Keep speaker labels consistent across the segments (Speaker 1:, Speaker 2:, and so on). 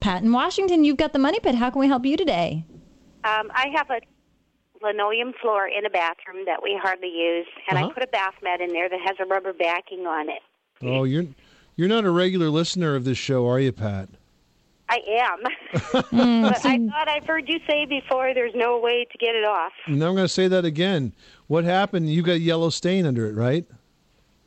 Speaker 1: Pat in Washington, you've got the money pit. How can we help you today?
Speaker 2: Um, I have a linoleum floor in a bathroom that we hardly use, and
Speaker 3: Uh-huh.
Speaker 2: I put a bath mat in there that has a rubber backing on it.
Speaker 3: Oh, you're you're not a regular listener of this show, are you, Pat?
Speaker 2: I am.
Speaker 1: Hmm,
Speaker 2: but I thought I've heard you say before there's no way to get it off.
Speaker 3: Now I'm going to say that again. What happened? You got yellow stain under it, right?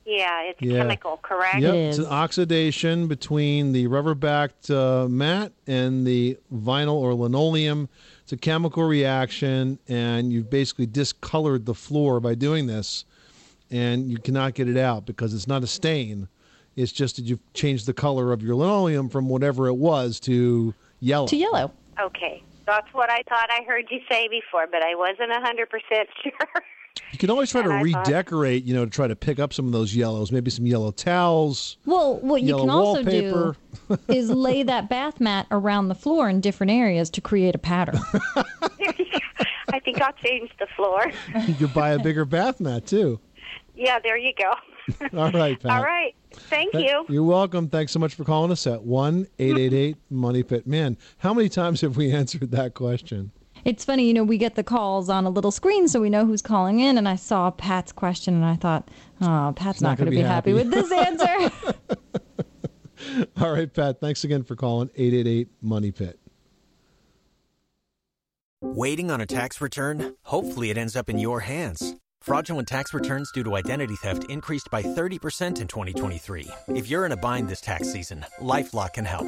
Speaker 2: Yeah, it's
Speaker 3: Yeah.
Speaker 2: chemical, correct?
Speaker 3: Yep,
Speaker 1: It
Speaker 3: it's an oxidation between the rubber-backed uh, mat and the vinyl or linoleum. It's a chemical reaction, and you've basically discolored the floor by doing this, and you cannot get it out because it's not a stain. It's just that you've changed the color of your linoleum from whatever it was to yellow.
Speaker 1: To yellow.
Speaker 2: Okay. That's what I thought I heard you say before, but I wasn't a 100% sure.
Speaker 3: You can always try to
Speaker 2: And I thought-
Speaker 3: redecorate, you know, to try to pick up some of those yellows. Maybe some yellow towels.
Speaker 1: Well, what you
Speaker 3: Yellow
Speaker 1: can also
Speaker 3: wallpaper.
Speaker 1: do is lay that bath mat around the floor in different areas to create a pattern.
Speaker 2: I think I'll change the floor.
Speaker 3: You could buy a bigger bath mat too.
Speaker 2: Yeah, there you go.
Speaker 3: All right, Pat.
Speaker 2: All right. Thank you.
Speaker 3: You're welcome. Thanks so much for calling us at one eight eight eight Money Pit. Man, how many times have we answered that question?
Speaker 1: It's funny, you know, we get the calls on a little screen so we know who's calling in. And I saw Pat's question and I thought, oh, Pat's not,
Speaker 3: not
Speaker 1: going to
Speaker 3: gonna
Speaker 1: be
Speaker 3: be
Speaker 1: happy.
Speaker 3: happy.
Speaker 1: with this answer.
Speaker 3: All right, Pat. Thanks again for calling eight eight eight Money Pit.
Speaker 4: Waiting on a tax return? Hopefully, it ends up in your hands. Fraudulent tax returns due to identity theft increased by 30% in 2023. If you're in a bind this tax season, LifeLock can help.